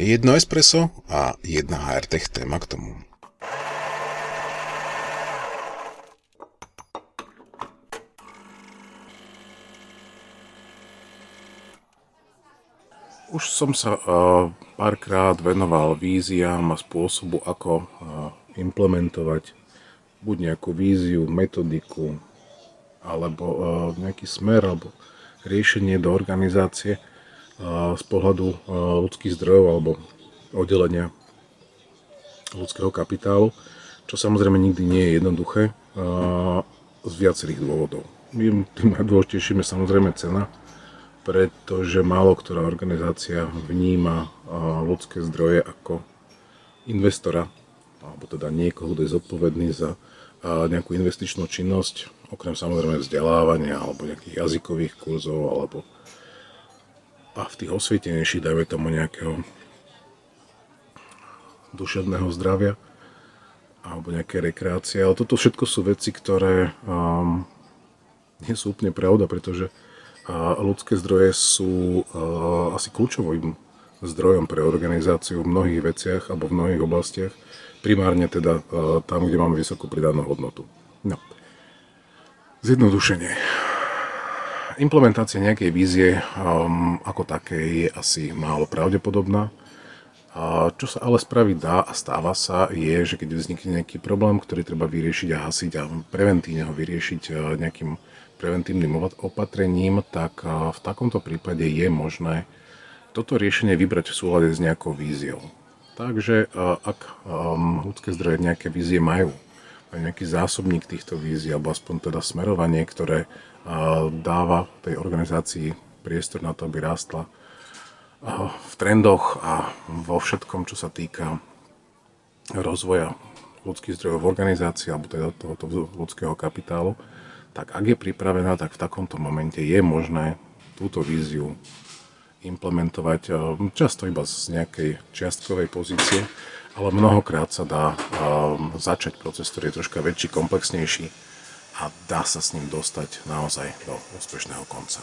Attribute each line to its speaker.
Speaker 1: Jedno espresso a jedna HRTech téma k tomu. Už som sa uh, párkrát venoval víziám a spôsobu, ako uh, implementovať buď nejakú víziu, metodiku, alebo uh, nejaký smer, alebo riešenie do organizácie z pohľadu ľudských zdrojov alebo oddelenia ľudského kapitálu, čo samozrejme nikdy nie je jednoduché z viacerých dôvodov. Tým najdôležitejším je samozrejme cena, pretože málo ktorá organizácia vníma ľudské zdroje ako investora, alebo teda niekoho, kto je zodpovedný za nejakú investičnú činnosť, okrem samozrejme vzdelávania alebo nejakých jazykových kurzov alebo a v tých osvietenejších dajme tomu nejakého duševného zdravia alebo nejaké rekreácie. Ale toto všetko sú veci, ktoré um, nie sú úplne pravda, pretože uh, ľudské zdroje sú uh, asi kľúčovým zdrojom pre organizáciu v mnohých veciach alebo v mnohých oblastiach primárne teda e, tam, kde máme vysokú pridanú hodnotu. No. Zjednodušenie. Implementácia nejakej vízie um, ako také je asi málo pravdepodobná. A čo sa ale spraviť dá a stáva sa, je, že keď vznikne nejaký problém, ktorý treba vyriešiť a hasiť a preventívne ho vyriešiť e, nejakým preventívnym opatrením, tak e, v takomto prípade je možné toto riešenie vybrať v súlade s nejakou víziou. Takže ak ľudské zdroje nejaké vízie majú, aj nejaký zásobník týchto vízií, alebo aspoň teda smerovanie, ktoré dáva tej organizácii priestor na to, aby rástla v trendoch a vo všetkom, čo sa týka rozvoja ľudských zdrojov v organizácii alebo teda tohoto ľudského kapitálu, tak ak je pripravená, tak v takomto momente je možné túto víziu implementovať eh, často iba z nejakej čiastkovej pozície, ale mnohokrát sa dá eh, začať proces, ktorý je troška väčší, komplexnejší a dá sa s ním dostať naozaj do úspešného konca.